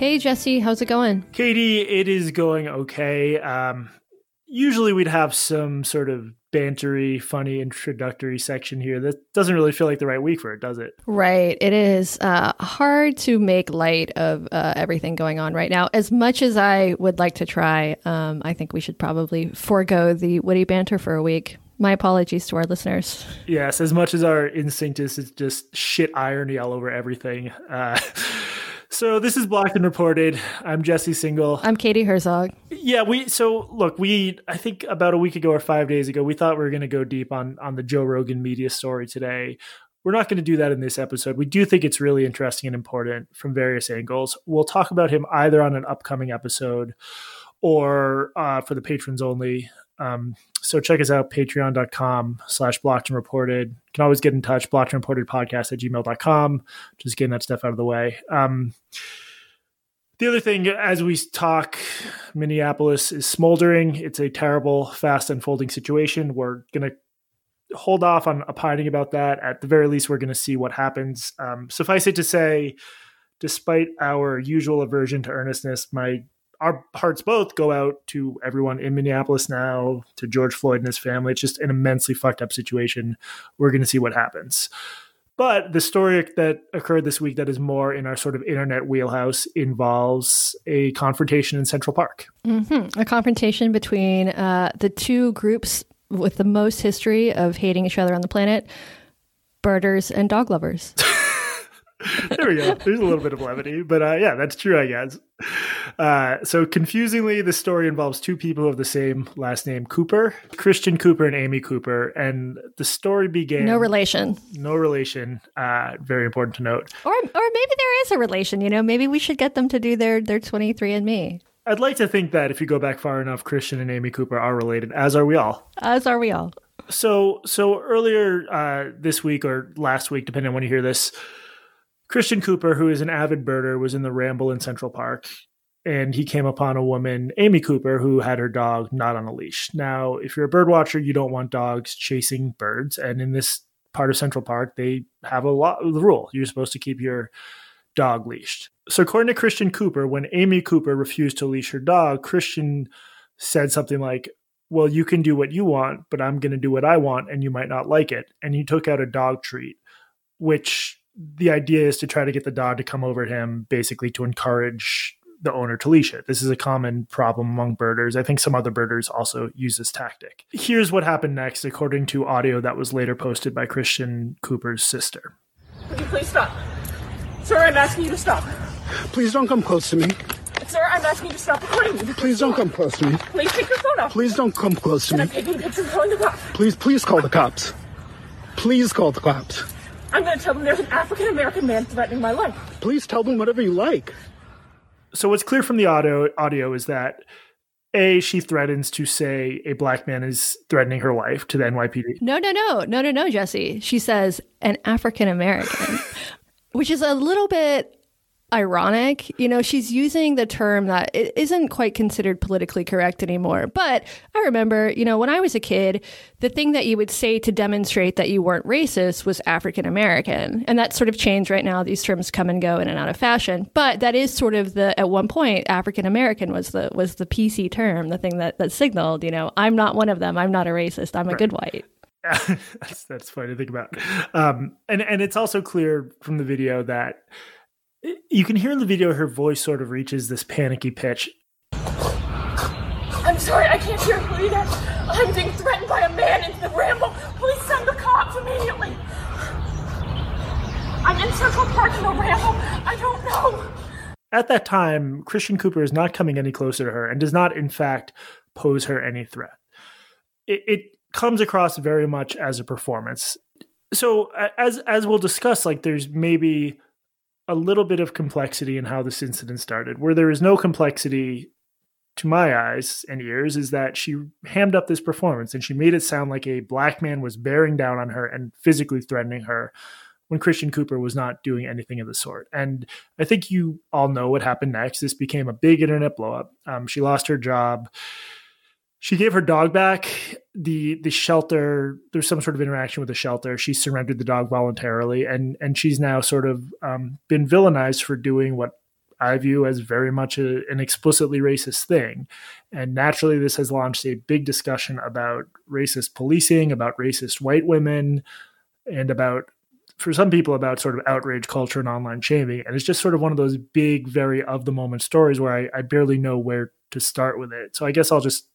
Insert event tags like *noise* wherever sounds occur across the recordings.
Hey, Jesse, how's it going? Katie, it is going okay. Um, usually we'd have some sort of bantery, funny introductory section here. That doesn't really feel like the right week for it, does it? Right. It is uh, hard to make light of uh, everything going on right now. As much as I would like to try, um, I think we should probably forego the witty banter for a week. My apologies to our listeners. Yes, as much as our instinct is to just shit irony all over everything. Uh, So this is Blocked and Reported. I'm Jesse Singal. I'm Katie Herzog. Yeah, we so look, we I think about a week ago or 5 days ago, we thought we were going to go deep on on the Joe Rogan media story today. We're not going to do that in this episode. We do think it's really interesting and important from various angles. We'll talk about him either on an upcoming episode or uh, for the patrons only. Um, so check us out, patreon.com slash blocked and reported. You can always get in touch, blocked and reported podcast at gmail.com. Just getting that stuff out of the way. Um, the other thing, as we talk, Minneapolis is smoldering. It's a terrible, fast unfolding situation. We're going to hold off on opining about that. At the very least, we're going to see what happens. Um, suffice it to say, despite our usual aversion to earnestness, my our hearts both go out to everyone in Minneapolis now, to George Floyd and his family. It's just an immensely fucked up situation. We're going to see what happens. But the story that occurred this week that is more in our sort of internet wheelhouse involves a confrontation in Central Park. Mm-hmm. A confrontation between uh, the two groups with the most history of hating each other on the planet birders and dog lovers. *laughs* there we go. There's a little bit of levity, but uh, yeah, that's true, I guess. Uh, so confusingly, the story involves two people of the same last name, Cooper, Christian Cooper and Amy Cooper, and the story began. No relation. No relation. Uh, very important to note. Or, or maybe there is a relation. You know, maybe we should get them to do their their 23andMe. I'd like to think that if you go back far enough, Christian and Amy Cooper are related, as are we all. As are we all. So, so earlier uh, this week or last week, depending on when you hear this, Christian Cooper, who is an avid birder, was in the ramble in Central Park and he came upon a woman, Amy Cooper, who had her dog not on a leash. Now, if you're a bird watcher, you don't want dogs chasing birds. And in this part of Central Park, they have a lot of the rule. You're supposed to keep your dog leashed. So, according to Christian Cooper, when Amy Cooper refused to leash her dog, Christian said something like, Well, you can do what you want, but I'm going to do what I want, and you might not like it. And he took out a dog treat, which the idea is to try to get the dog to come over to him, basically to encourage the owner to leash it. This is a common problem among birders. I think some other birders also use this tactic. Here's what happened next, according to audio that was later posted by Christian Cooper's sister. Would you please stop? Sir, I'm asking you to stop. Please don't come close to me. Sir, I'm asking you to stop recording me. Please don't come close to me. Please take your phone off. Please don't come close to And me. I'm taking pictures and calling the cops. Please, please call the cops. Please call the cops. I'm going to tell them there's an African American man threatening my life. Please tell them whatever you like. So what's clear from the audio audio is that a she threatens to say a black man is threatening her life to the NYPD. No, no, no, no, no, no, Jesse. She says an African American, *laughs* which is a little bit ironic. You know, she's using the term that it isn't quite considered politically correct anymore. But I remember, you know, when I was a kid, the thing that you would say to demonstrate that you weren't racist was African American. And that sort of changed right now. These terms come and go in and out of fashion. But that is sort of the at one point African American was the was the PC term, the thing that that signaled, you know, I'm not one of them. I'm not a racist. I'm a good white. *laughs* that's that's funny to think about. Um, and and it's also clear from the video that you can hear in the video her voice sort of reaches this panicky pitch. I'm sorry, I can't hear you. I'm being threatened by a man in the ramble. Please send the cops immediately. I'm in Central Park in the ramble. I don't know. At that time, Christian Cooper is not coming any closer to her and does not, in fact, pose her any threat. It, it comes across very much as a performance. So, as as we'll discuss, like there's maybe a little bit of complexity in how this incident started. Where there is no complexity to my eyes and ears is that she hammed up this performance and she made it sound like a black man was bearing down on her and physically threatening her when Christian Cooper was not doing anything of the sort. And I think you all know what happened next. This became a big internet blowup. Um, she lost her job. She gave her dog back. The the shelter there's some sort of interaction with the shelter. She surrendered the dog voluntarily, and and she's now sort of um, been villainized for doing what I view as very much a, an explicitly racist thing. And naturally, this has launched a big discussion about racist policing, about racist white women, and about, for some people, about sort of outrage culture and online shaming. And it's just sort of one of those big, very of the moment stories where I, I barely know where to start with it. So I guess I'll just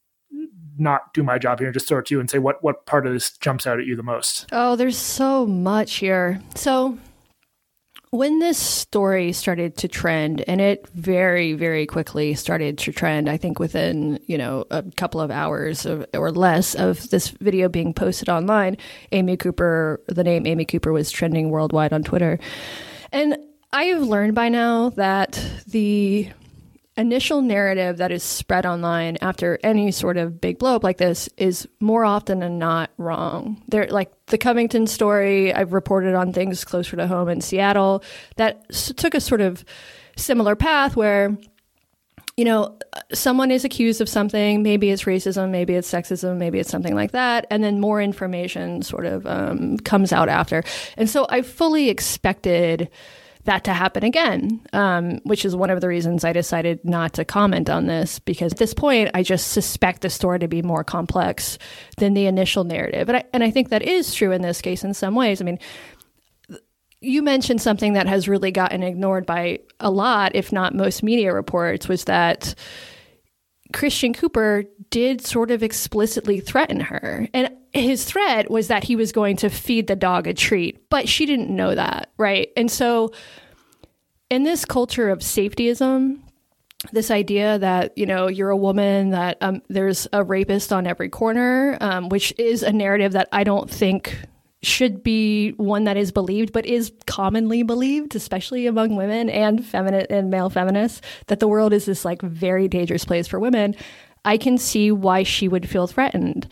not do my job here and just throw it to you and say what what part of this jumps out at you the most. Oh, there's so much here. So when this story started to trend and it very very quickly started to trend i think within you know a couple of hours of, or less of this video being posted online amy cooper the name amy cooper was trending worldwide on twitter and i have learned by now that the initial narrative that is spread online after any sort of big blow up like this is more often than not wrong. There, like the Covington story, I've reported on things closer to home in Seattle that took a sort of similar path where you know, someone is accused of something, maybe it's racism, maybe it's sexism, maybe it's something like that, and then more information sort of um, comes out after. And so I fully expected that to happen again, um, which is one of the reasons I decided not to comment on this because at this point I just suspect the story to be more complex than the initial narrative, and I, and I think that is true in this case in some ways. I mean. You mentioned something that has really gotten ignored by a lot, if not most media reports, was that Christian Cooper did sort of explicitly threaten her. And his threat was that he was going to feed the dog a treat, but she didn't know that, right? And so in this culture of safetyism, this idea that you know you're a woman that um, there's a rapist on every corner um, which is a narrative that i don't think should be one that is believed but is commonly believed especially among women and feminine and male feminists that the world is this like very dangerous place for women i can see why she would feel threatened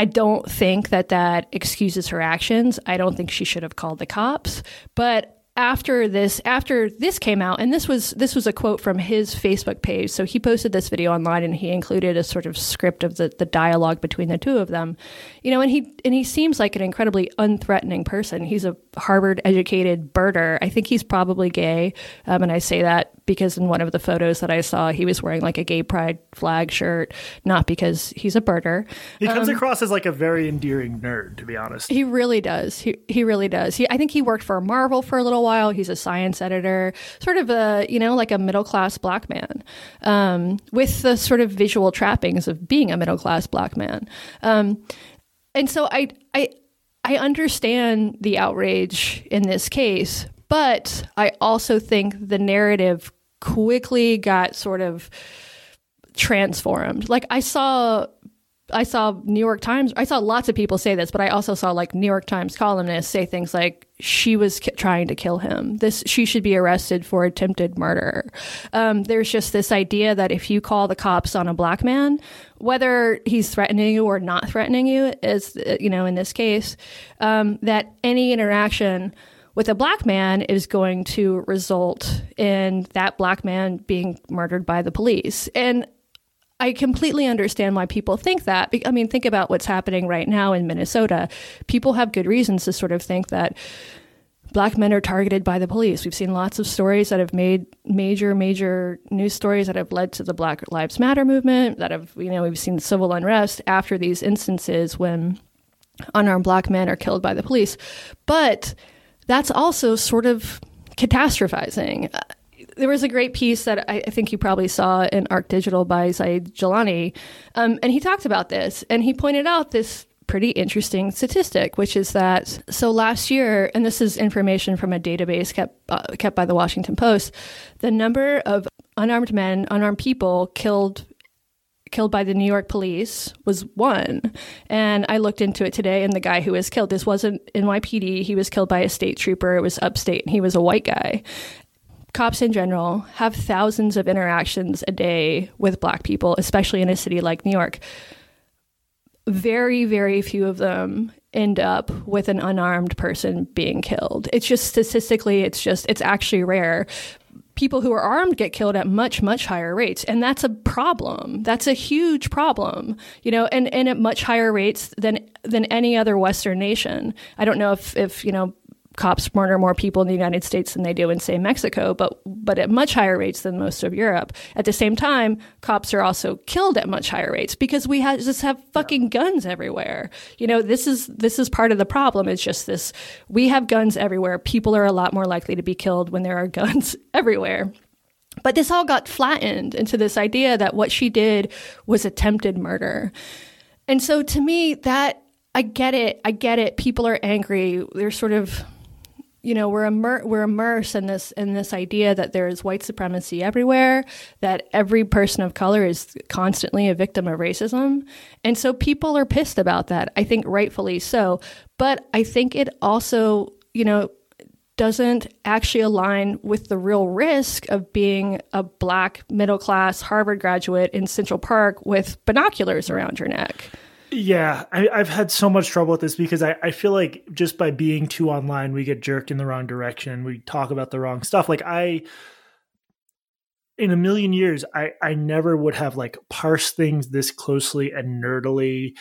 I don't think that that excuses her actions. I don't think she should have called the cops. But after this after this came out and this was this was a quote from his facebook page so he posted this video online and he included a sort of script of the, the dialogue between the two of them you know and he and he seems like an incredibly unthreatening person he's a harvard educated birder i think he's probably gay um, and i say that because in one of the photos that i saw he was wearing like a gay pride flag shirt not because he's a birder He comes across as like a very endearing nerd, to be honest. he really does. He he really does. He I think he worked for Marvel for a little while. He's a science editor, sort of a you know like a middle class black man, um, with the sort of visual trappings of being a middle class black man. Um, and so I I I understand the outrage in this case, but I also think the narrative quickly got sort of transformed. Like I saw I saw New York Times. I saw lots of people say this, but I also saw like New York Times columnists say things like she was trying to kill him. This she should be arrested for attempted murder. Um, there's just this idea that if you call the cops on a black man, whether he's threatening you or not threatening you, uh, you know in this case, um, that any interaction with a black man is going to result in that black man being murdered by the police and I completely understand why people think that. I mean, think about what's happening right now in Minnesota. People have good reasons to sort of think that black men are targeted by the police. We've seen lots of stories that have made major, major news stories that have led to the Black Lives Matter movement, that have, you know, we've seen civil unrest after these instances when unarmed black men are killed by the police. But that's also sort of catastrophizing. There was a great piece that I, I think you probably saw in Arc Digital by Zaid Jilani, um, and he talked about this, and he pointed out this pretty interesting statistic, which is that so last year, and this is information from a database kept uh, kept by the Washington Post, the number of unarmed men, unarmed people killed killed by the New York police was one. And I looked into it today, and the guy who was killed, this wasn't NYPD. He was killed by a state trooper. It was upstate, and he was a white guy. Cops in general have thousands of interactions a day with black people, especially in a city like New York. Very, very few of them end up with an unarmed person being killed. It's just statistically, it's just, it's actually rare people who are armed get killed at much much higher rates and that's a problem that's a huge problem you know and, and at much higher rates than than any other western nation i don't know if if you know cops murder more people in the United States than they do in say Mexico, but but at much higher rates than most of Europe. At the same time, cops are also killed at much higher rates because we have, just have fucking guns everywhere. You know, this is this is part of the problem. It's just this we have guns everywhere. People are a lot more likely to be killed when there are *laughs* guns everywhere. But this all got flattened into this idea that what she did was attempted murder. And so to me, that I get it. I get it. People are angry. They're sort of you know we're immer- we're immersed in this in this idea that there is white supremacy everywhere that every person of color is constantly a victim of racism. And so people are pissed about that i think rightfully so. But i think it also you know doesn't actually align with the real risk of being a black middle class harvard graduate in central park with binoculars around your neck yeah, I, have had so much trouble with this because I, I feel like just by being too online, we get jerked in the wrong direction. We talk about the wrong stuff. Like I, in a million years, I, I never would have like parsed things this closely and nerdily,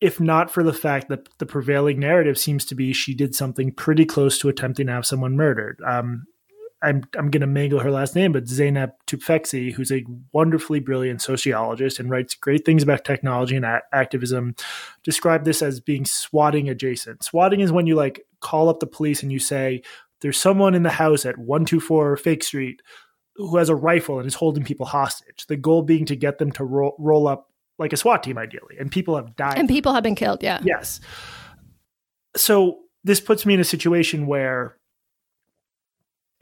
if not for the fact that the prevailing narrative seems to be she did something pretty close to attempting to have someone murdered. Um, I'm I'm going to mangle her last name, but Zeynep Tufekci, who's a wonderfully brilliant sociologist and writes great things about technology and a- activism, described this as being swatting adjacent. Swatting is when you like call up the police and you say, "There's someone in the house at 124 Fake Street who has a rifle and is holding people hostage." The goal being to get them to roll, roll up like a SWAT team, ideally, and people have died. And people have been killed. Yeah. Yes. So this puts me in a situation where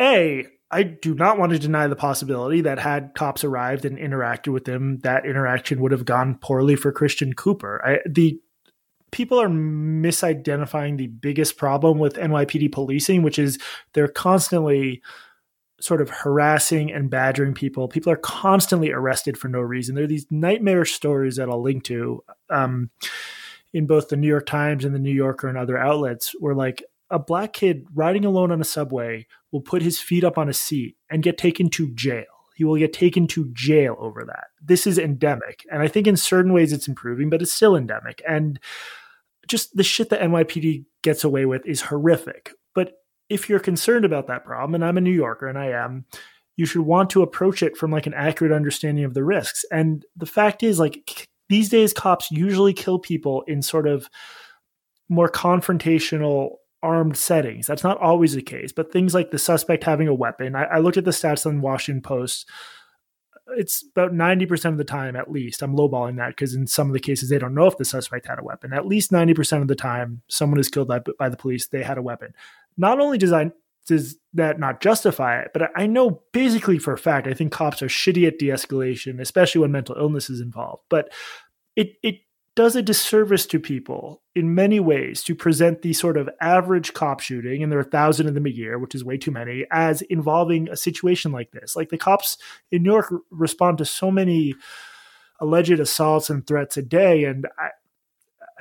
a, I do not want to deny the possibility that had cops arrived and interacted with them, that interaction would have gone poorly for Christian Cooper. I, the people are misidentifying the biggest problem with NYPD policing, which is they're constantly sort of harassing and badgering people. People are constantly arrested for no reason. There are these nightmarish stories that I'll link to um, in both the New York Times and the New Yorker and other outlets where like a black kid riding alone on a subway will put his feet up on a seat and get taken to jail. He will get taken to jail over that. This is endemic. And I think in certain ways it's improving, but it's still endemic. And just the shit that NYPD gets away with is horrific. But if you're concerned about that problem, and I'm a New Yorker and I am, you should want to approach it from like an accurate understanding of the risks. And the fact is, like, these days, cops usually kill people in sort of more confrontational armed settings. That's not always the case, but things like the suspect having a weapon. I, I looked at the stats on Washington Post. It's about 90% of the time, at least. I'm lowballing that because in some of the cases, they don't know if the suspect had a weapon. At least 90% of the time, someone is killed by, by the police, they had a weapon. Not only does I does that not justify it? But I know basically for a fact, I think cops are shitty at de-escalation, especially when mental illness is involved. But it it does a disservice to people in many ways to present the sort of average cop shooting, and there are a thousand of them a year, which is way too many, as involving a situation like this. Like the cops in New York respond to so many alleged assaults and threats a day, and I,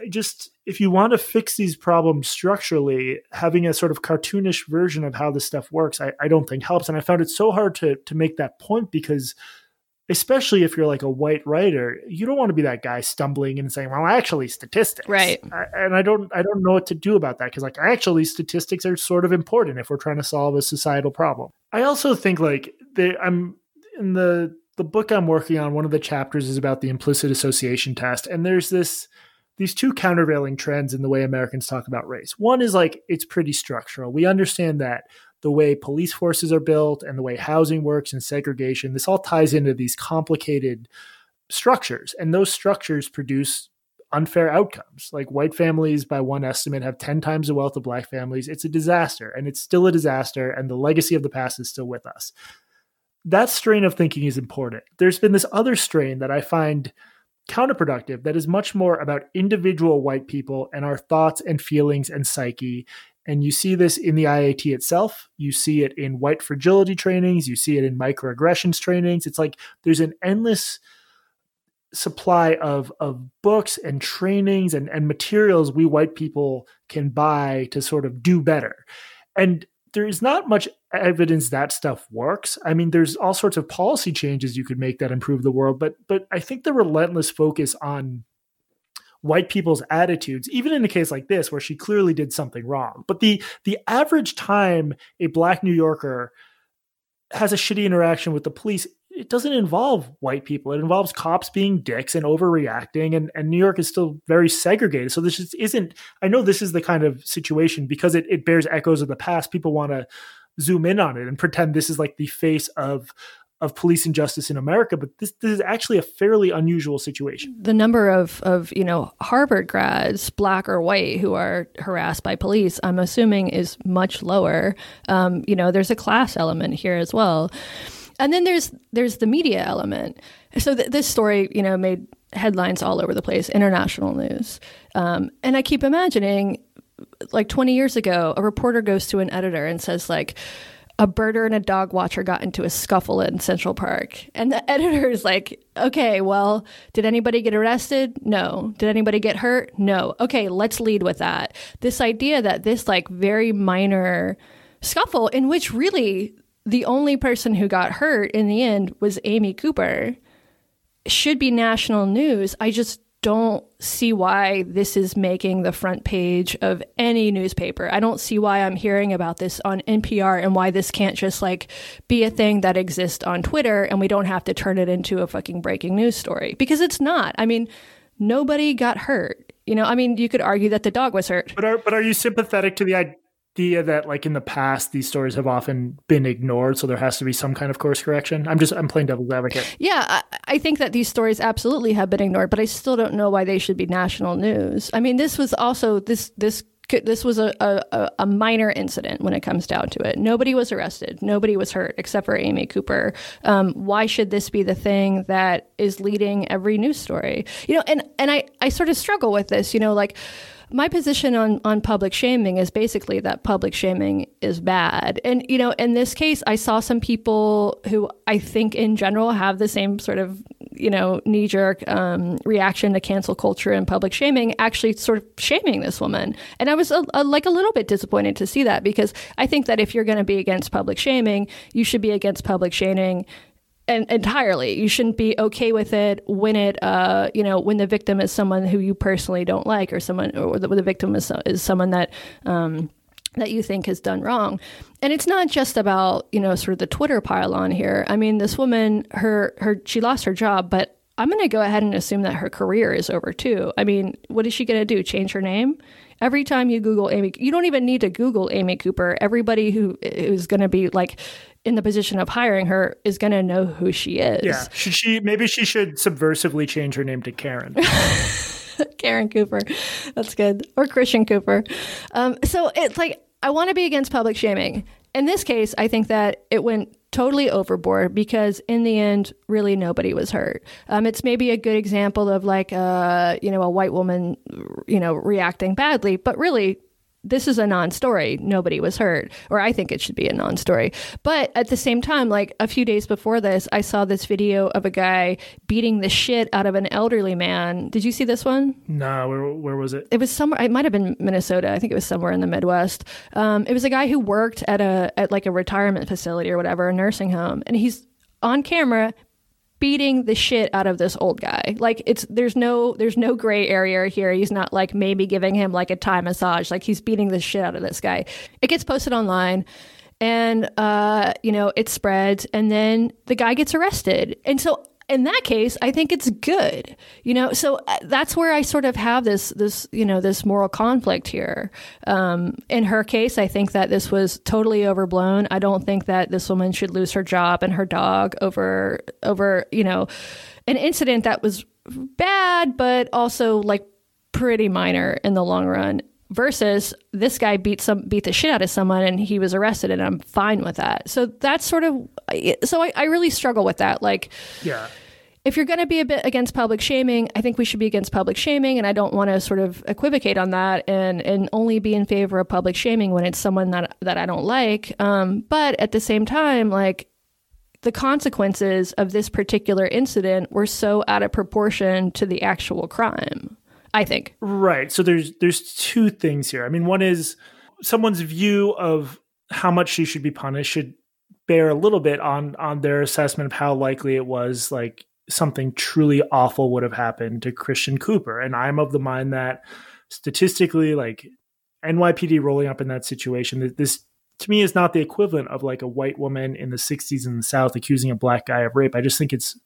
I just if you want to fix these problems structurally, having a sort of cartoonish version of how this stuff works, I, I don't think helps. And I found it so hard to to make that point because especially if you're like a white writer, you don't want to be that guy stumbling and saying, "Well, actually, statistics." Right. I, and I don't, I don't know what to do about that because, like, actually, statistics are sort of important if we're trying to solve a societal problem. I also think, like, they, I'm in the the book I'm working on. One of the chapters is about the implicit association test, and there's this these two countervailing trends in the way Americans talk about race. One is like it's pretty structural. We understand that the way police forces are built and the way housing works and segregation. This all ties into these complicated structures, and those structures produce unfair outcomes. Like white families, by one estimate, have 10 times the wealth of black families. It's a disaster, and it's still a disaster, and the legacy of the past is still with us. That strain of thinking is important. There's been this other strain that I find counterproductive that is much more about individual white people and our thoughts and feelings and psyche and you see this in the IAT itself. You see it in white fragility trainings. You see it in microaggressions trainings. It's like there's an endless supply of of books and trainings and, and materials we white people can buy to sort of do better. And there is not much evidence that stuff works. I mean, there's all sorts of policy changes you could make that improve the world, but but I think the relentless focus on white people's attitudes, even in a case like this where she clearly did something wrong. But the the average time a black New Yorker has a shitty interaction with the police it doesn't involve white people. It involves cops being dicks and overreacting, and, and New York is still very segregated. So this just isn't. I know this is the kind of situation because it, it bears echoes of the past. People want to zoom in on it and pretend this is like the face of of police injustice in America, but this, this is actually a fairly unusual situation. The number of, of, you know, Harvard grads, black or white, who are harassed by police, I'm assuming is much lower. Um, you know, there's a class element here as well. And then there's there's the media element. So th- this story, you know, made headlines all over the place, international news. Um, and I keep imagining, like 20 years ago, a reporter goes to an editor and says, like, a birder and a dog watcher got into a scuffle in Central Park. And the editor is like, okay, well, did anybody get arrested? No. Did anybody get hurt? No. Okay, let's lead with that. This idea that this, like, very minor scuffle in which really the only person who got hurt in the end was Amy Cooper should be national news. I just don't see why this is making the front page of any newspaper. I don't see why I'm hearing about this on NPR and why this can't just like be a thing that exists on Twitter and we don't have to turn it into a fucking breaking news story because it's not. I mean, nobody got hurt. You know, I mean, you could argue that the dog was hurt. But are but are you sympathetic to the idea that like in the past these stories have often been ignored so there has to be some kind of course correction i'm just i'm playing devil's advocate yeah I, I, think that these stories absolutely have been ignored but i still don't know why they should be national news i mean this was also this this this was a, a, a minor incident when it comes down to it. Nobody was arrested. Nobody was hurt except for Amy Cooper. Um, why should this be the thing that is leading every news story? You know, and, and I, I sort of struggle with this, you know, like, my position on, on public shaming is basically that public shaming is bad. And, you know, in this case, I saw some people who I think in general have the same sort of, you know, knee jerk um, reaction to cancel culture and public shaming actually sort of shaming this woman. And I was a, a, like a little bit disappointed to see that because I think that if you're going to be against public shaming, you should be against public shaming and entirely. You shouldn't be okay with it when it, uh, you know, when the victim is someone who you personally don't like, or someone, or the, the victim is is someone that. Um, that you think has done wrong. And it's not just about, you know, sort of the Twitter pile on here. I mean, this woman, her, her, she lost her job, but I'm going to go ahead and assume that her career is over too. I mean, what is she going to do? Change her name? Every time you Google Amy, you don't even need to Google Amy Cooper. Everybody who is going to be like in the position of hiring her is going to know who she is. Yeah. Should she, maybe she should subversively change her name to Karen. *laughs* Karen Cooper. That's good. Or Christian Cooper. Um, so it's like, I want to be against public shaming. In this case, I think that it went totally overboard because in the end, really nobody was hurt. Um, it's maybe a good example of like, uh, you know, a white woman, you know, reacting badly, but really this is a non-story. Nobody was hurt. Or i think it should be a non-story. But at the same time like a few days before this i saw this video of a guy beating the shit out of an elderly man. Did you see this one? No where, where was it? It was somewhere it might have been minnesota. I think it was somewhere in the midwest. Um, it was a guy who worked at a at like a retirement facility or whatever a nursing home. And he's on camera beating the shit out of this old guy. Like it's there's no there's no gray area here. He's not like maybe giving him like a Thai massage. Like he's beating the shit out of this guy. It gets posted online and uh you know it spreads and then the guy gets arrested. And so in that case, I think it's good. You know, so uh, that's where I sort of have this this you know this moral conflict here. Um, in her case, I think that this was totally overblown. I don't think that this woman should lose her job and her dog over over you know an incident that was bad, but also like pretty minor in the long run versus this guy beat some beat the shit out of someone and he was arrested and I'm fine with that. So that's sort of so I, I really struggle with that. Like yeah if you're going to be a bit against public shaming, I think we should be against public shaming, and I don't want to sort of equivocate on that and and only be in favor of public shaming when it's someone that that I don't like. Um, but at the same time, like the consequences of this particular incident were so out of proportion to the actual crime. I think. Right. So there's there's two things here. I mean, one is someone's view of how much she should be punished should bear a little bit on on their assessment of how likely it was like something truly awful would have happened to Christian Cooper. And I'm of the mind that statistically, like NYPD rolling up in that situation, this to me is not the equivalent of like a white woman in the 60s in the South accusing a black guy of rape. I just think it's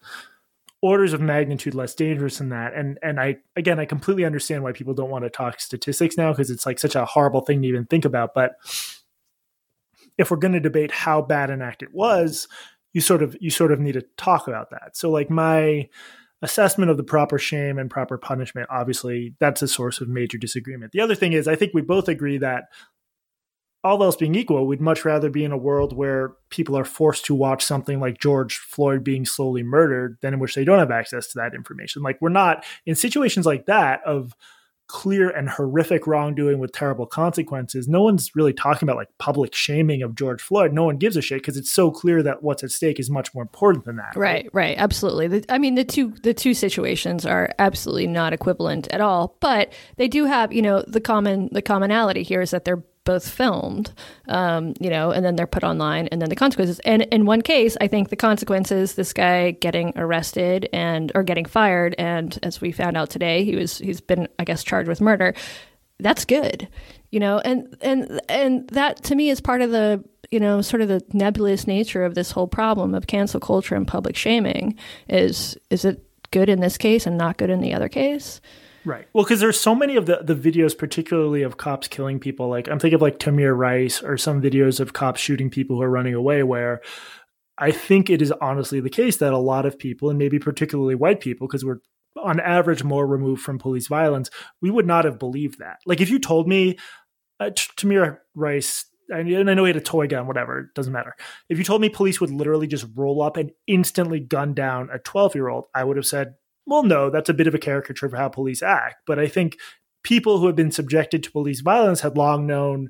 orders of magnitude less dangerous than that. And and I again I completely understand why people don't want to talk statistics now because it's like such a horrible thing to even think about. But if we're going to debate how bad an act it was, you sort of you sort of need to talk about that. So like my assessment of the proper shame and proper punishment obviously that's a source of major disagreement. The other thing is I think we both agree that all else being equal, we'd much rather be in a world where people are forced to watch something like George Floyd being slowly murdered than in which they don't have access to that information. Like we're not in situations like that of clear and horrific wrongdoing with terrible consequences. No one's really talking about like public shaming of George Floyd. No one gives a shit because it's so clear that what's at stake is much more important than that. Right, right, right absolutely. The, I mean, the two the two situations are absolutely not equivalent at all, but they do have, you know, the common the commonality here is that they're both filmed, um, you know, and then they're put online, and then the consequences. And in one case, I think the consequences: this guy getting arrested and or getting fired, and as we found out today, he was he's been, I guess, charged with murder. That's good, you know, and and and that to me is part of the you know sort of the nebulous nature of this whole problem of cancel culture and public shaming. Is is it good in this case and not good in the other case? Right. Well, because there's so many of the, the videos, particularly of cops killing people. Like I'm thinking of like Tamir Rice or some videos of cops shooting people who are running away, where I think it is honestly the case that a lot of people, and maybe particularly white people, because we're on average more removed from police violence, we would not have believed that. Like if you told me uh, Tamir Rice and I know he had a toy gun, whatever, it doesn't matter. If you told me police would literally just roll up and instantly gun down a 12 year old, I would have said, well, no, that's a bit of a caricature of how police act. But I think people who have been subjected to police violence had long known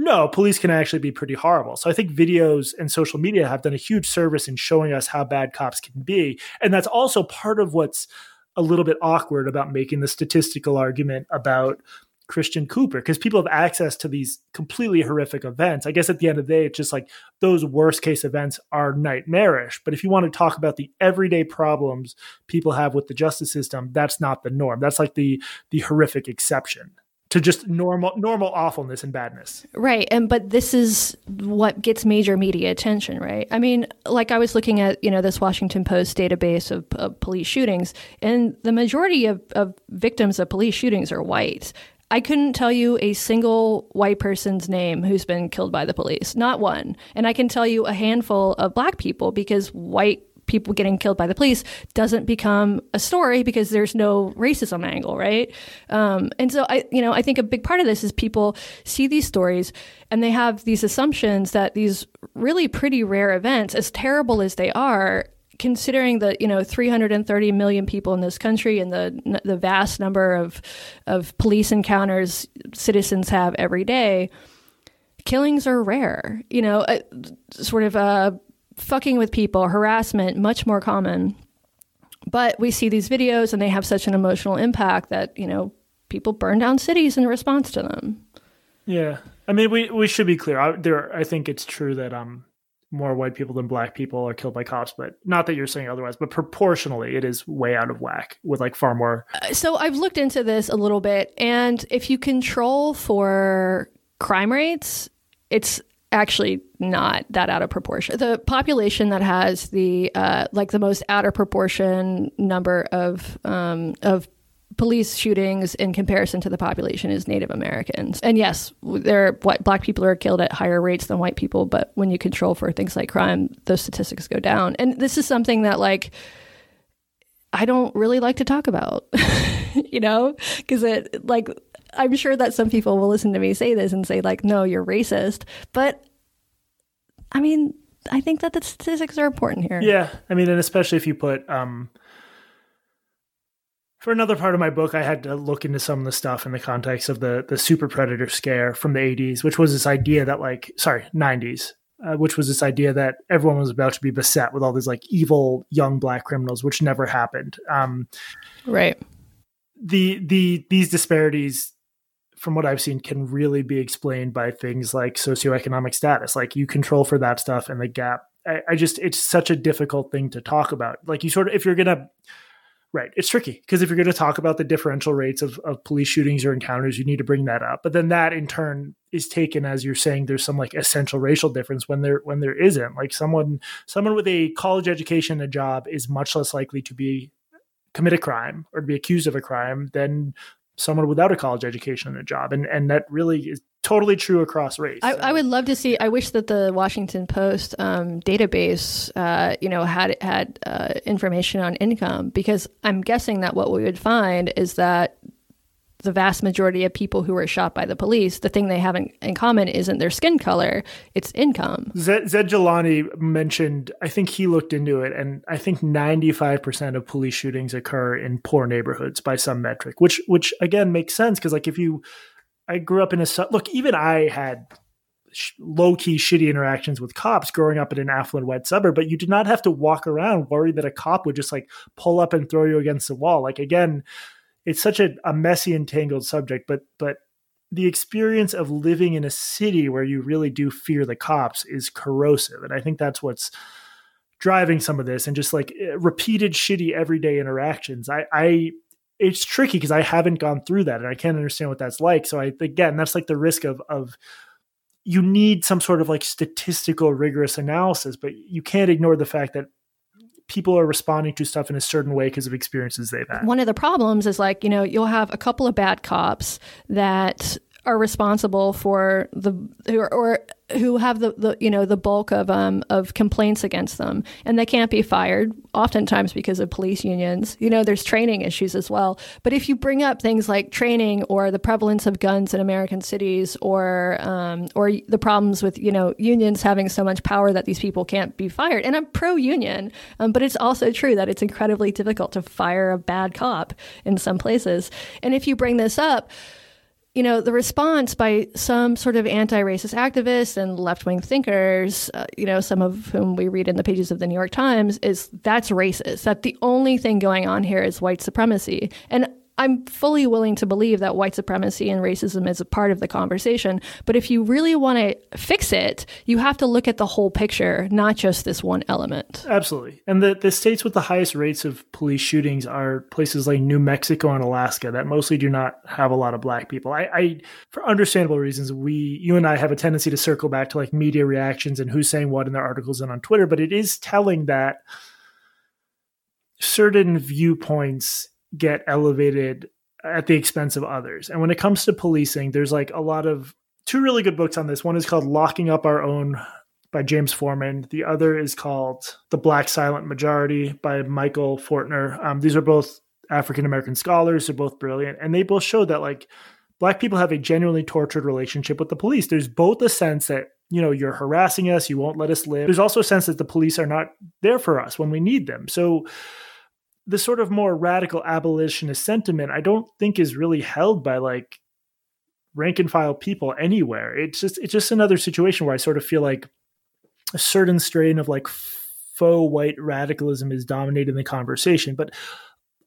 no, police can actually be pretty horrible. So I think videos and social media have done a huge service in showing us how bad cops can be. And that's also part of what's a little bit awkward about making the statistical argument about Christian Cooper because people have access to these completely horrific events. I guess at the end of the day, it's just like those worst case events are nightmarish. But if you want to talk about the everyday problems people have with the justice system, that's not the norm. That's like the the horrific exception to just normal normal awfulness and badness. Right. And but this is what gets major media attention, right? I mean, like I was looking at, you know, this Washington Post database of, of police shootings and the majority of, of victims of police shootings are white. I couldn't tell you a single white person's name who's been killed by the police, not one. And I can tell you a handful of black people because white people getting killed by the police doesn't become a story because there's no racism angle, right? Um, and so I, you know, I think a big part of this is people see these stories and they have these assumptions that these really pretty rare events, as terrible as they are, considering the you know 330 million people in this country and the the vast number of of police encounters citizens have every day, killings are rare. You know, uh, sort of uh, fucking with people, harassment, much more common. But we see these videos and they have such an emotional impact that you know people burn down cities in response to them. Yeah, I mean, we we should be clear. I, there, I think it's true that um more white people than black people are killed by cops, but not that you're saying otherwise, but proportionally it is way out of whack with like far more. Uh, so I've looked into this a little bit, and if you control for crime rates, it's actually not that out of proportion. The population that has the uh, like the most out of proportion number of um, of police shootings in comparison to the population is Native Americans. And yes, there what black people are killed at higher rates than white people, but when you control for things like crime, those statistics go down. And this is something that like I don't really like to talk about. *laughs* you know, because it like I'm sure that some people will listen to me say this and say like, "No, you're racist." But I mean, I think that the statistics are important here. Yeah, I mean, and especially if you put um, for another part of my book, I had to look into some of the stuff in the context of the the super predator scare from the 80s, which was this idea that like sorry 90s, uh, which was this idea that everyone was about to be beset with all these like evil young black criminals, which never happened. Um, right. The the these disparities, from what I've seen, can really be explained by things like socioeconomic status. Like you control for that stuff, and the gap I, I just it's such a difficult thing to talk about. Like you sort of if you're gonna Right. It's tricky because if you're going to talk about the differential rates of, of police shootings or encounters, you need to bring that up. But then that in turn is taken as you're saying there's some like essential racial difference when there when there isn't. Like someone someone with a college education and a job is much less likely to be uh, commit a crime or to be accused of a crime than someone without a college education and a job. And and that really is totally true across race. I, I, would love to see. I wish that the Washington Post um, database, uh, you know, had had uh, information on income because I'm guessing that what we would find is that the vast majority of people who are shot by the police, the thing they have in, in common isn't their skin color; it's income. Zed, Zaid Jilani mentioned. I think he looked into it, and I think 95 percent of police shootings occur in poor neighborhoods by some metric, which which again makes sense because like if you I grew up in a look. Even I had sh- low key shitty interactions with cops growing up in an affluent white suburb, but you did not have to walk around worried that a cop would just like pull up and throw you against the wall. Like again, it's such a, a messy and tangled subject, but but the experience of living in a city where you really do fear the cops is corrosive, and I think that's what's driving some of this and just like eh, repeated shitty everyday interactions. I I it's tricky because I haven't gone through that and I can't understand what that's like. So I again, that's like the risk of of you need some sort of like statistical rigorous analysis, but you can't ignore the fact that people are responding to stuff in a certain way because of experiences they've had. One of the problems is like, you know, you'll have a couple of bad cops that are responsible for the or, or who have the, the you know the bulk of um of complaints against them. And they can't be fired oftentimes because of police unions. You know there's training issues as well. But if you bring up things like training or the prevalence of guns in american cities or um, or the problems with you know unions having so much power that these people can't be fired. And i'm pro union um, but it's also true that it's incredibly difficult to fire a bad cop in some places. And if you bring this up you know, the response by some sort of anti racist activists and left wing thinkers, uh, you know, some of whom we read in the pages of the New York Times, is that's racist. That the only thing going on here is white supremacy. And I'm fully willing to believe that white supremacy and racism is a part of the conversation. But if you really want to fix it, you have to look at the whole picture, not just this one element. Absolutely. And the, the states with the highest rates of police shootings are places like New Mexico and Alaska that mostly do not have a lot of black people. I, I for understandable reasons, we you and I have a tendency to circle back to like media reactions and who's saying what in their articles and on Twitter, but it is telling that certain viewpoints get elevated at the expense of others. And when it comes to policing, there's like a lot of two really good books on this. One is called Locking Up Our Own by James Forman. The other is called The Black Silent Majority by Michael Fortner. Um, these are both African American scholars. They're both brilliant. And they both show that like black people have a genuinely tortured relationship with the police. There's both a sense that you know you're harassing us you won't let us live there's also a sense that the police are not there for us when we need them so the sort of more radical abolitionist sentiment I don't think is really held by like rank and file people anywhere. It's just it's just another situation where I sort of feel like a certain strain of like faux white radicalism is dominating the conversation. But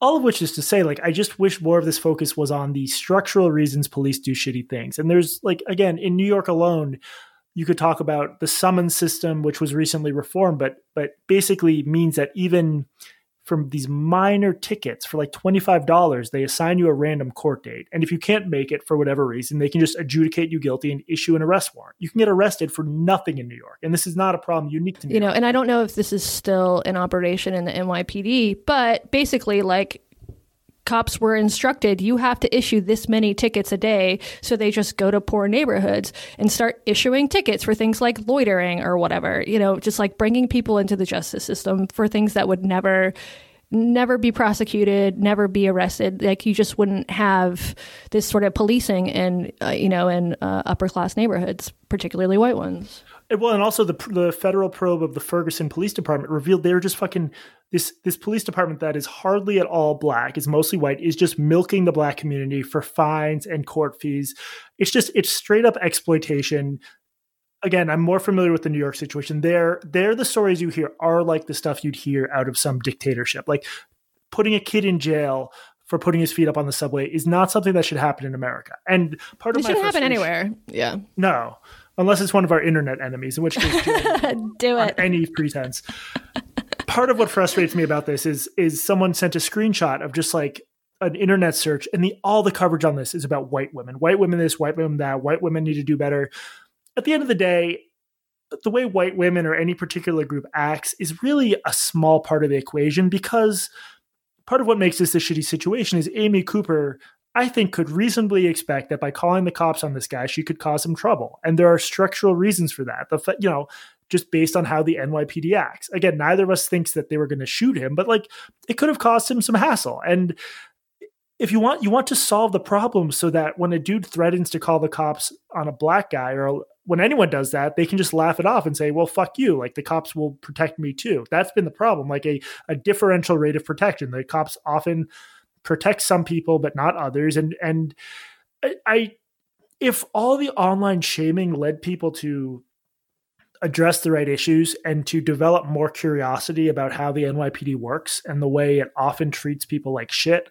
all of which is to say, like, I just wish more of this focus was on the structural reasons police do shitty things. And there's like again in New York alone, you could talk about the summons system, which was recently reformed, but but basically means that even from these minor tickets for like $25 they assign you a random court date and if you can't make it for whatever reason they can just adjudicate you guilty and issue an arrest warrant you can get arrested for nothing in new york and this is not a problem unique to new York. you york. know and i don't know if this is still in operation in the nypd but basically like cops were instructed you have to issue this many tickets a day so they just go to poor neighborhoods and start issuing tickets for things like loitering or whatever you know just like bringing people into the justice system for things that would never never be prosecuted never be arrested. Like you just wouldn't have this sort of policing in uh, you know in uh, upper class neighborhoods particularly white ones well, and also the the federal probe of the Ferguson Police Department revealed they were just fucking this this police department that is hardly at all black, is mostly white, is just milking the black community for fines and court fees. It's just it's straight up exploitation. Again, I'm more familiar with the New York situation. There, there, the stories you hear are like the stuff you'd hear out of some dictatorship, like putting a kid in jail for putting his feet up on the subway is not something that should happen in America. And part it of shouldn't happen anywhere. Yeah. No. Unless it's one of our internet enemies, in which case *laughs* do it. any pretense. Part of what frustrates me about this is is someone sent a screenshot of just like an internet search, and the all the coverage on this is about white women, white women this, white women that, white women need to do better. At the end of the day, the way white women or any particular group acts is really a small part of the equation because part of what makes this a shitty situation is Amy Cooper I think, could reasonably expect that by calling the cops on this guy, she could cause him trouble. And there are structural reasons for that. The you know, just based on how the NYPD acts. Again, neither of us thinks that they were going to shoot him, but like it could have caused him some hassle. And if you want, you want to solve the problem so that when a dude threatens to call the cops on a black guy or when anyone does that, they can just laugh it off and say, well, fuck you. Like the cops will protect me too. That's been the problem. Like a, a differential rate of protection. The cops often protect some people but not others. And and I, I if all the online shaming led people to address the right issues and to develop more curiosity about how the NYPD works and the way it often treats people like shit,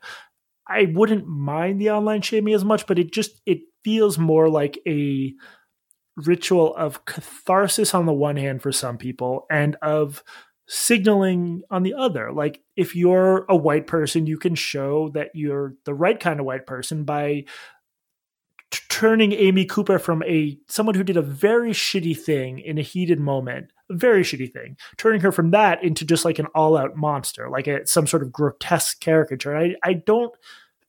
I wouldn't mind the online shaming as much, but it just it feels more like a ritual of catharsis on the one hand for some people and of signaling on the other. Like if you're a white person, you can show that you're the right kind of white person by t- turning Amy Cooper from a someone who did a very shitty thing in a heated moment, a very shitty thing, turning her from that into just like an all-out monster, like a, some sort of grotesque caricature. I I don't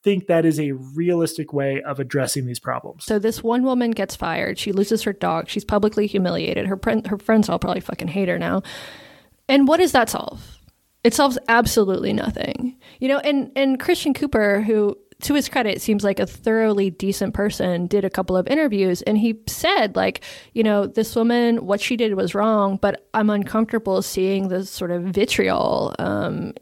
think that is a realistic way of addressing these problems. So this one woman gets fired. She loses her dog. She's publicly humiliated. Her her friends all probably fucking hate her now. And what does that solve? It solves absolutely nothing. You know, and and Christian Cooper, who to his credit seems like a thoroughly decent person, did a couple of interviews and he said like, you know, this woman what she did was wrong, but I'm uncomfortable seeing this sort of vitriol um,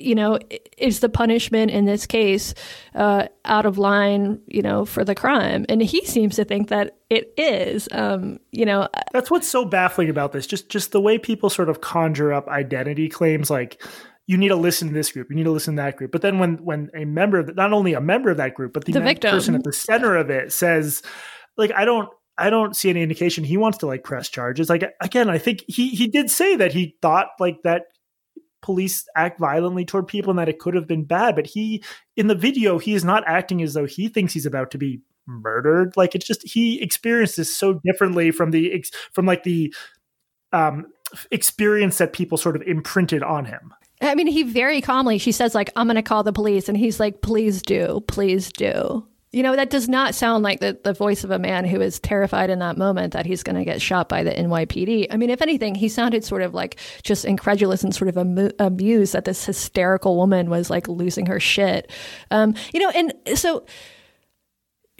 you know, is the punishment in this case uh, out of line, you know, for the crime? And he seems to think that it is. Um, you know, uh, that's what's so baffling about this. Just just the way people sort of conjure up identity claims, like you need to listen to this group, you need to listen to that group. But then when when a member, of the, not only a member of that group, but the, the victim. person at the center of it says, like, I don't. I don't see any indication he wants to like press charges. Like again, I think he he did say that he thought like that police act violently toward people and that it could have been bad. But he, in the video, he is not acting as though he thinks he's about to be murdered. Like it's just he experienced this so differently from the from like the um experience that people sort of imprinted on him. I mean, he very calmly she says like I'm going to call the police and he's like please do, please do. You know, that does not sound like the, the voice of a man who is terrified in that moment that he's going to get shot by the NYPD. I mean, if anything, he sounded sort of like just incredulous and sort of am- amused that this hysterical woman was like losing her shit. Um, you know, and so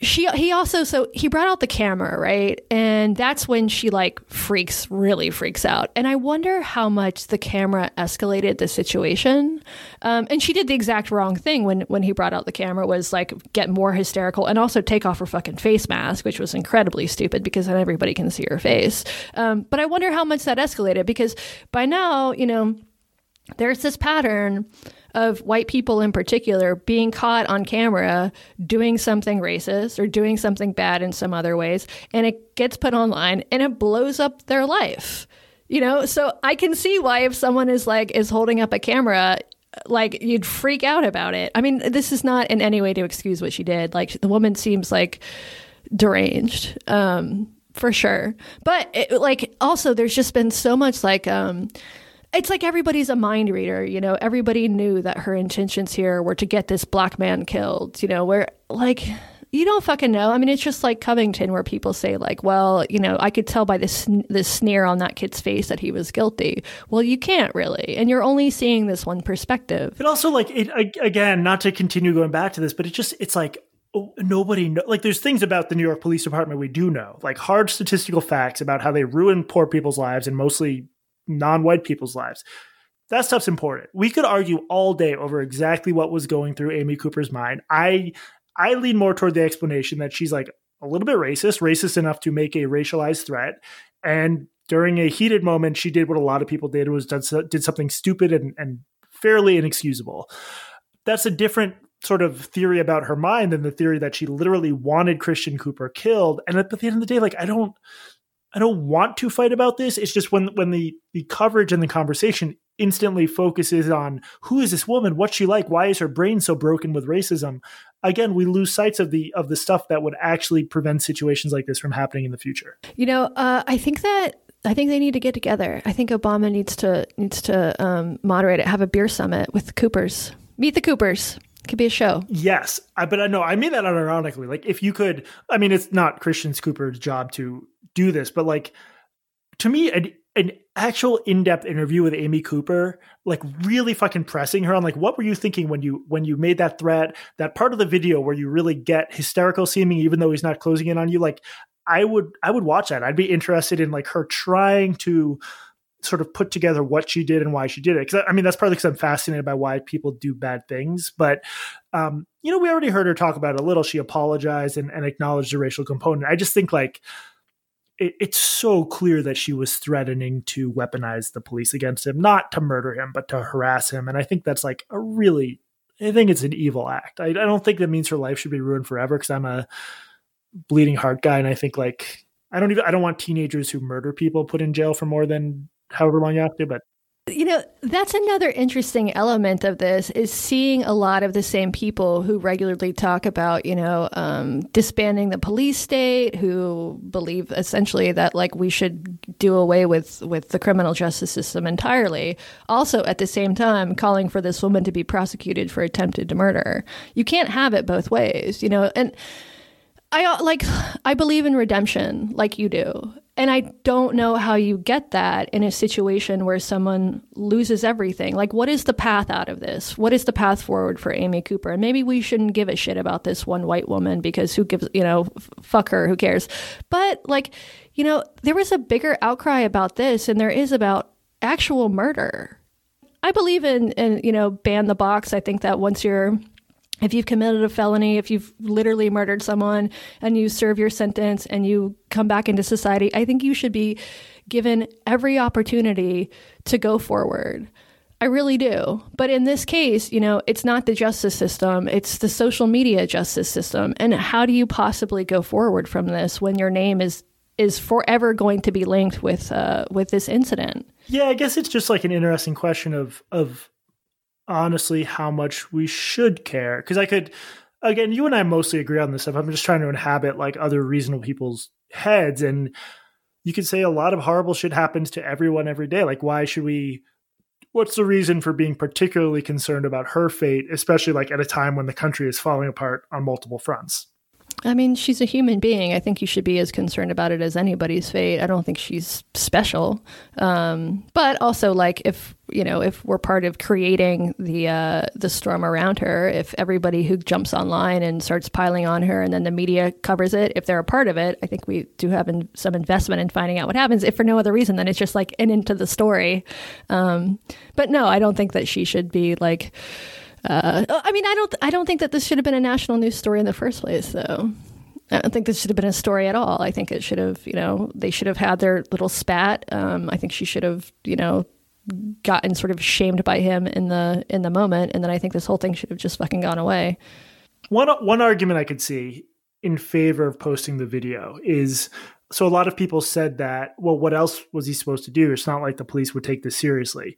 she he also so he brought out the camera right? And that's when she like freaks really freaks out. And i wonder how much the camera escalated the situation. Um, and she did the exact wrong thing when when he brought out the camera was like get more hysterical and also take off her fucking face mask which was incredibly stupid because then everybody can see her face. Um, but i wonder how much that escalated because by now you know there's this pattern of white people in particular being caught on camera doing something racist or doing something bad in some other ways, and it gets put online and it blows up their life. You know, so I can see why if someone is like is holding up a camera, like you'd freak out about it. I mean, this is not in any way to excuse what she did. Like the woman seems like deranged. Um, for sure. But it, like also there's just been so much like um it's like everybody's a mind reader, you know. Everybody knew that her intentions here were to get this black man killed, you know. Where like you don't fucking know. I mean, it's just like Covington, where people say like, "Well, you know, I could tell by this this sneer on that kid's face that he was guilty." Well, you can't really, and you're only seeing this one perspective. But also, like, it again, not to continue going back to this, but it just it's like oh, nobody know like there's things about the new york police department we do know like hard statistical facts about how they ruin poor people's lives and mostly non-white people's lives. That stuff's important. We could argue all day over exactly what was going through Amy Cooper's mind. I I lean more toward the explanation that she's like a little bit racist, racist enough to make a racialized threat, and during a heated moment, she did what a lot of people did was did, did something stupid and, and fairly inexcusable. That's a different sort of theory about her mind than the theory that she literally wanted Christian Cooper killed. And at the end of the day, like I don't I don't want to fight about this. It's just when when the the coverage and the conversation instantly focuses on who is this woman, what's she like, why is her brain so broken with racism. Again, we lose sights of the of the stuff that would actually prevent situations like this from happening in the future. You know, uh, I think that I think they need to get together. I think Obama needs to needs to um, moderate it, have a beer summit with Coopers. Meet the Coopers. Could be a show. Yes, I, but I know I mean that unironically. Like, if you could, I mean, it's not Christian Cooper's job to do this, but like to me, an, an actual in-depth interview with Amy Cooper, like really fucking pressing her on like what were you thinking when you when you made that threat, that part of the video where you really get hysterical seeming even though he's not closing in on you, like I would I would watch that. I'd be interested in like her trying to sort of put together what she did and why she did it. Because I mean, that's partly because I'm fascinated by why people do bad things. But um, you know, we already heard her talk about it a little. She apologized and, and acknowledged the racial component. I just think like it, it's so clear that she was threatening to weaponize the police against him, not to murder him, but to harass him. And I think that's like a really, I think it's an evil act. I, I don't think that means her life should be ruined forever because I'm a bleeding heart guy, and I think like I don't even I don't want teenagers who murder people put in jail for more than however long you have to, but you know that's another interesting element of this is seeing a lot of the same people who regularly talk about you know um, disbanding the police state who believe essentially that like we should do away with with the criminal justice system entirely also at the same time calling for this woman to be prosecuted for attempted murder. You can't have it both ways you know and I uh, like I believe in redemption like you do. And I don't know how you get that in a situation where someone loses everything. Like what is the path out of this? What is the path forward for Amy Cooper? And maybe we shouldn't give a shit about this one white woman because who gives, you know, f- fuck her, who cares? But like, you know, there was a bigger outcry about this and there is about actual murder. I believe in in, you know, ban the box. I think that once you're if you've committed a felony, if you've literally murdered someone and you serve your sentence and you come back into society, I think you should be given every opportunity to go forward. I really do. But in this case, you know, it's not the justice system, it's the social media justice system. And how do you possibly go forward from this when your name is is forever going to be linked with uh, with this incident? Yeah, I guess it's just like an interesting question of of honestly how much we should care. Because I could, again, you and I mostly agree on this stuff. I'm just trying to inhabit like other reasonable people's heads. And you could say a lot of horrible shit happens to everyone every day. Like, why should we? What's the reason for being particularly concerned about her fate, especially like at a time when the country is falling apart on multiple fronts? I mean, she's a human being. I think you should be as concerned about it as anybody's fate. I don't think she's special. Um, but also, like, if you know, if we're part of creating the uh, the storm around her, if everybody who jumps online and starts piling on her, and then the media covers it, if they're a part of it, I think we do have in, some investment in finding out what happens. If for no other reason, than it's just like an into the story. Um, but no, I don't think that she should be like uh, I mean, I don't. I don't think that this should have been a national news story in the first place, though. I don't think this should have been a story at all. I think it should have, you know, they should have had their little spat. Um, I think she should have, you know, gotten sort of shamed by him in the in the moment, and then I think this whole thing should have just fucking gone away. One one argument I could see in favor of posting the video is so a lot of people said that well what else was he supposed to do it's not like the police would take this seriously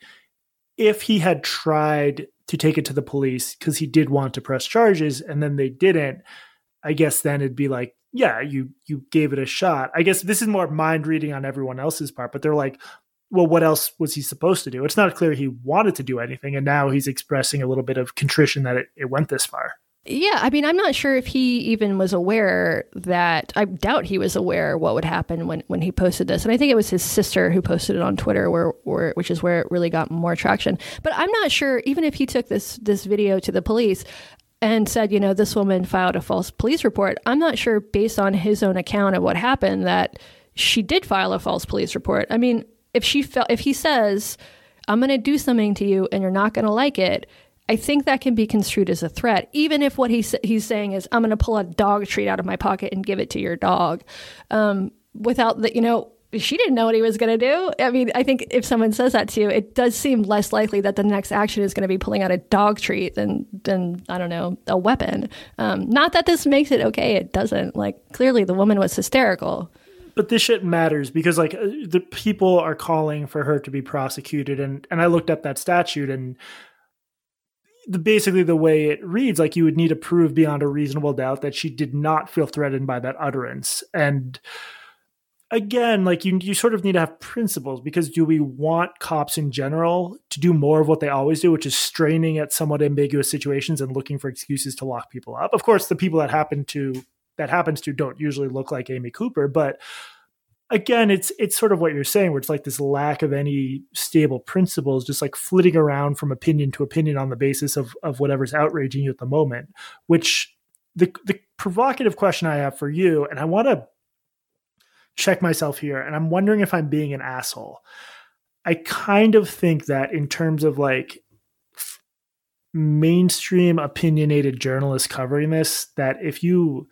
if he had tried to take it to the police because he did want to press charges and then they didn't, I guess then it'd be like, yeah, you you gave it a shot. I guess this is more mind reading on everyone else's part, but they're like, well, what else was he supposed to do? It's not clear he wanted to do anything, and now he's expressing a little bit of contrition that it, it went this far. Yeah, I mean, I'm not sure if he even was aware that. I doubt he was aware what would happen when, when he posted this, and I think it was his sister who posted it on Twitter, where, where which is where it really got more traction. But I'm not sure, even if he took this this video to the police and said, you know, this woman filed a false police report. I'm not sure, based on his own account of what happened, that she did file a false police report. I mean, if she felt, if he says, "I'm going to do something to you and you're not going to like it," I think that can be construed as a threat, even if what he's he's saying is, "I'm going to pull a dog treat out of my pocket and give it to your dog," um, without the, you know, she didn't know what he was going to do. I mean, I think if someone says that to you, it does seem less likely that the next action is going to be pulling out a dog treat than than I don't know a weapon. Um, not that this makes it okay; it doesn't. Like clearly, the woman was hysterical. but this shit matters because like uh, the people are calling for her to be prosecuted and and I looked up that statute and the basically the way it reads like you would need to prove beyond a reasonable doubt that she did not feel threatened by that utterance. And again like you you sort of need to have principles because do we want cops in general to do more of what they always do which is straining at somewhat ambiguous situations and looking for excuses to lock people up? Of course the people that happen to that happens to don't usually look like Amy Cooper but again it's it's sort of what you're saying where it's like this lack of any stable principles just like flitting around from opinion to opinion on the basis of of whatever's outraging you at the moment which the the provocative question I have for you and I want to check myself here and I'm wondering if I'm being an asshole. I kind of think that in terms of like mainstream opinionated journalists covering this that if you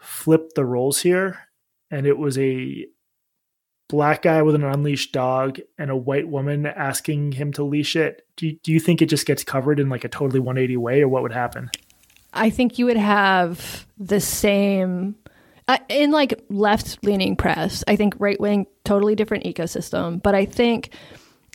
flip the roles here and it was a black guy with an unleashed dog and a white woman asking him to leash it, do you, do you think it just gets covered in like a totally 180 way or what would happen? I think you would have the same uh, in like left leaning press. I think right wing, totally different ecosystem. But I think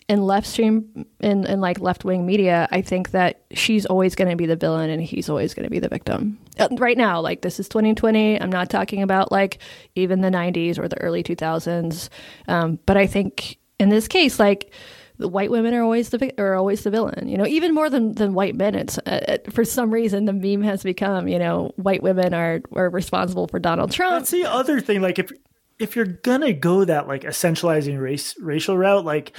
in left stream, in, in like left wing media, I think that she's always going to be the villain and he's always going to be the victim. Uh, right now, like this is 2020. I'm not talking about like even the 90s or the early 2000s. Um, but I think in this case, like, the white women are always the are always the villain. You know, even more than, than white men. It's uh, for some reason the meme has become you know white women are are responsible for Donald Trump. That's the other thing. Like if if you're gonna go that like essentializing race racial route, like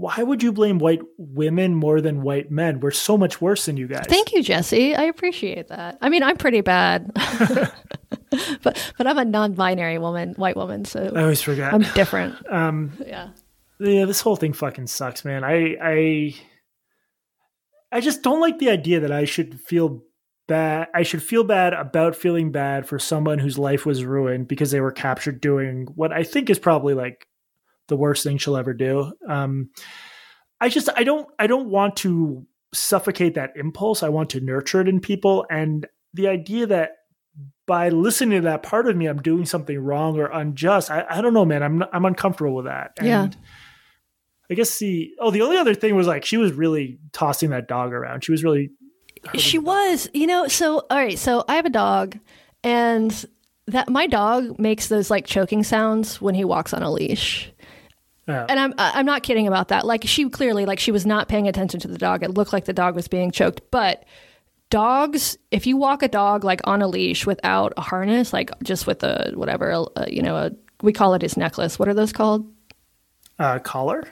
why would you blame white women more than white men? We're so much worse than you guys. Thank you, Jesse. I appreciate that. I mean, I'm pretty bad, *laughs* but but I'm a non-binary woman, white woman, so I always forget. I'm different. *laughs* Um, yeah yeah, this whole thing fucking sucks, man. I I I just don't like the idea that I should feel bad. I should feel bad about feeling bad for someone whose life was ruined because they were captured doing what I think is probably like the worst thing she'll ever do. Um, I just I don't I don't want to suffocate that impulse. I want to nurture it in people, and the idea that by listening to that part of me, I'm doing something wrong or unjust. I, I don't know, man. I'm I'm uncomfortable with that. And yeah. I guess the oh the only other thing was like she was really tossing that dog around. She was really She was, you know, so all right, so I have a dog and that my dog makes those like choking sounds when he walks on a leash. Oh. And I'm I'm not kidding about that. Like she clearly like she was not paying attention to the dog. It looked like the dog was being choked, but dogs if you walk a dog like on a leash without a harness like just with a whatever a, you know a we call it his necklace what are those called uh, collar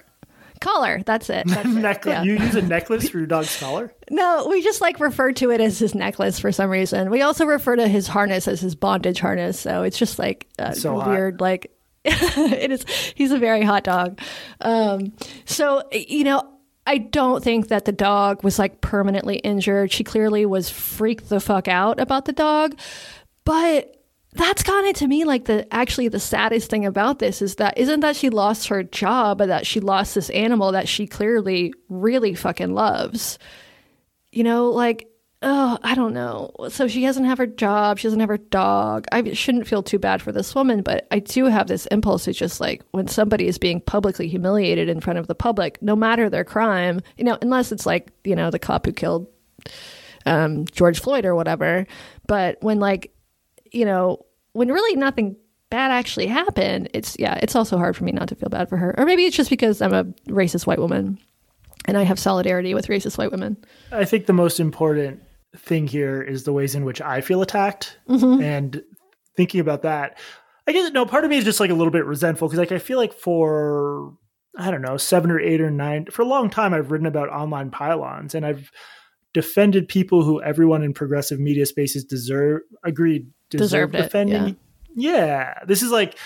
collar that's it, that's *laughs* it. necklace Yeah. you use a necklace for your dog's collar no we just like refer to it as his necklace for some reason we also refer to his harness as his bondage harness so it's just like So hot. weird like *laughs* it is he's a very hot dog um so you know I don't think that the dog was like permanently injured. She clearly was freaked the fuck out about the dog. But that's kind of to me like the actually the saddest thing about this is that isn't that she lost her job, but that she lost this animal that she clearly really fucking loves. You know, like oh, I don't know. So she doesn't have her job. She doesn't have her dog. I shouldn't feel too bad for this woman, but I do have this impulse to just like when somebody is being publicly humiliated in front of the public, no matter their crime, you know, unless it's like, you know, the cop who killed um, George Floyd or whatever. But when like, you know, when really nothing bad actually happened, it's, yeah, it's also hard for me not to feel bad for her. Or maybe it's just because I'm a racist white woman and I have solidarity with racist white women. I think the most important thing here is the ways in which I feel attacked, Mm-hmm. and thinking about that, I guess no part of me is just like a little bit resentful because like I feel like for I don't know seven or eight or nine for a long time I've written about online pile-ons and I've defended people who everyone in progressive media spaces deserve agreed deserve Deserved it, defending. yeah, this is like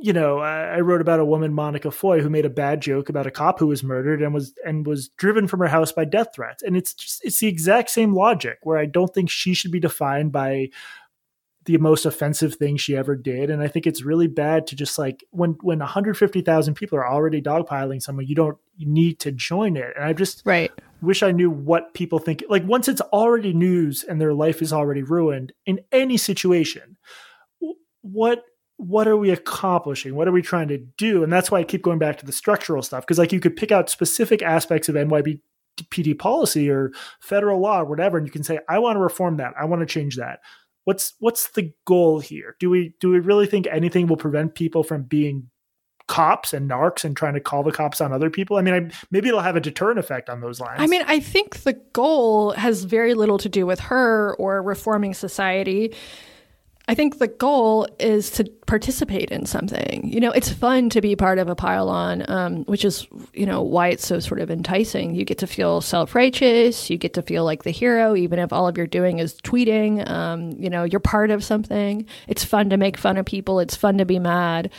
you know, I I wrote about a woman, Monica Foy, who made a bad joke about a cop who was murdered and was and was driven from her house by death threats. And it's just it's the exact same logic where I don't think she should be defined by the most offensive thing she ever did. And I think it's really bad to just like when when 150,000 people are already dogpiling someone, you don't need to join it. And I just Right. wish I knew what people think. Like once it's already news and their life is already ruined in any situation, what what are we accomplishing? What are we trying to do? And that's why I keep going back to the structural stuff because like you could pick out specific aspects of NYPD policy or federal law or whatever, and you can say, I want to reform that. I want to change that. What's what's the goal here? Do we do we really think anything will prevent people from being cops and narcs and trying to call the cops on other people? I mean, I, maybe it'll have a deterrent effect on those lines. I mean, I think the goal has very little to do with her or reforming society. I think the goal is to participate in something. You know, it's fun to be part of a pile-on, um, which is, you know, why it's so sort of enticing. You get to feel self-righteous. You get to feel like the hero, even if all of you're doing is tweeting. Um, you know, you're part of something. It's fun to make fun of people. It's fun to be mad.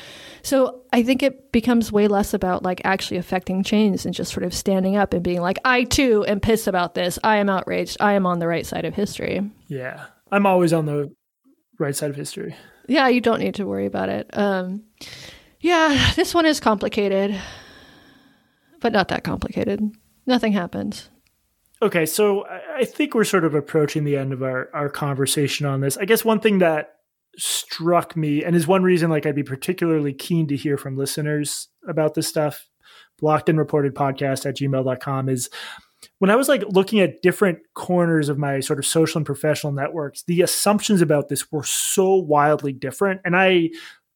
So I think it becomes way less about like actually affecting change and just sort of standing up and being like, I too am pissed about this. I am outraged. I am on the right side of history. Yeah. I'm always on the right side of history. Yeah, you don't need to worry about it. Um, yeah, this one is complicated, but not that complicated. Nothing happens. Okay, so I think we're sort of approaching the end of our, our conversation on this. I guess one thing that struck me and is one reason like I'd be particularly keen to hear from listeners about this stuff, blocked and reported podcast at gmail.com is when I was like looking at different corners of my sort of social and professional networks, the assumptions about this were so wildly different. And I,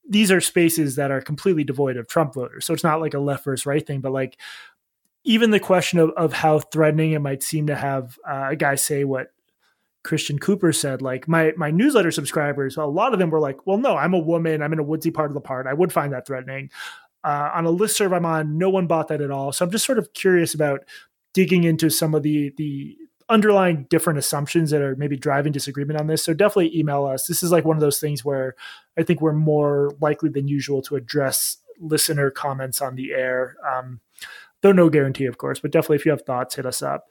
these are spaces that are completely devoid of Trump voters. So it's not like a left versus right thing, but like even the question of, of how threatening it might seem to have uh, a guy say what Christian Cooper said, like my my newsletter subscribers, a lot of them were like, "Well, no, I'm a woman. I'm in a woodsy part of the part. I would find that threatening." Uh, on a list serve I'm on, no one bought that at all. So I'm just sort of curious about digging into some of the the underlying different assumptions that are maybe driving disagreement on this. So definitely email us. This is like one of those things where I think we're more likely than usual to address listener comments on the air. Um, though no guarantee, of course, but definitely if you have thoughts, hit us up.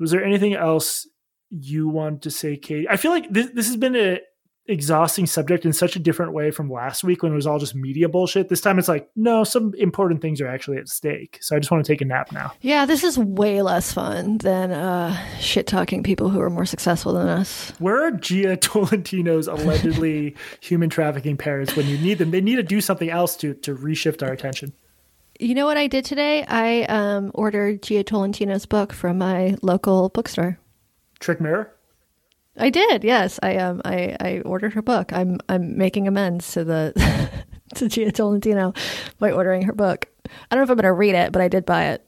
Was there anything else you want to say, Katie? I feel like this, this has been a exhausting subject in such a different way from last week when it was all just media bullshit. This time it's like, no, some important things are actually at stake. So I just want to take a nap now. Yeah, this is way less fun than uh, shit talking people who are more successful than us. Where are Jia *laughs* Tolentino's allegedly *laughs* human trafficking parents when you need them? They need to do something else to to reshift our attention. You know what I did today? I um, ordered Jia Tolentino's book from my local bookstore. Trick Mirror? I did. Yes, I um I, I ordered her book. I'm I'm making amends to the *laughs* to Jia Tolentino by ordering her book. I don't know if I'm going to read it, but I did buy it.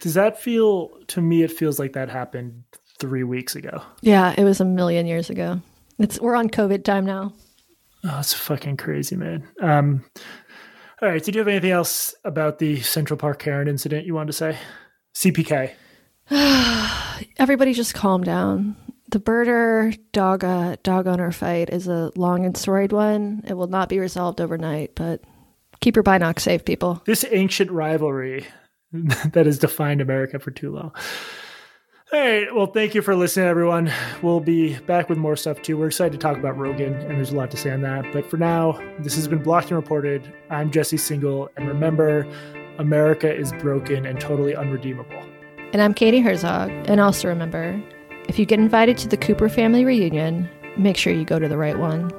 Does that feel to me? It feels like that happened three weeks ago. Yeah, it was a million years ago. It's we're on COVID time now. Oh, it's fucking crazy, man. Um, all right. Did you have anything else about the Central Park Karen incident you wanted to say? CPK. *sighs* Everybody, just calm down the birder dog uh, dog owner fight is a long and storied one. It will not be resolved overnight, but keep your binocs safe, people. This ancient rivalry *laughs* that has defined America for too long. All right. Well, thank you for listening, everyone. We'll be back with more stuff too. We're excited to talk about Rogan, and there's a lot to say on that. But for now, this has been Blocked and Reported. I'm Jesse Singal, and remember, America is broken and totally unredeemable. And I'm Katie Herzog, and also remember, if you get invited to the Cooper family reunion, make sure you go to the right one.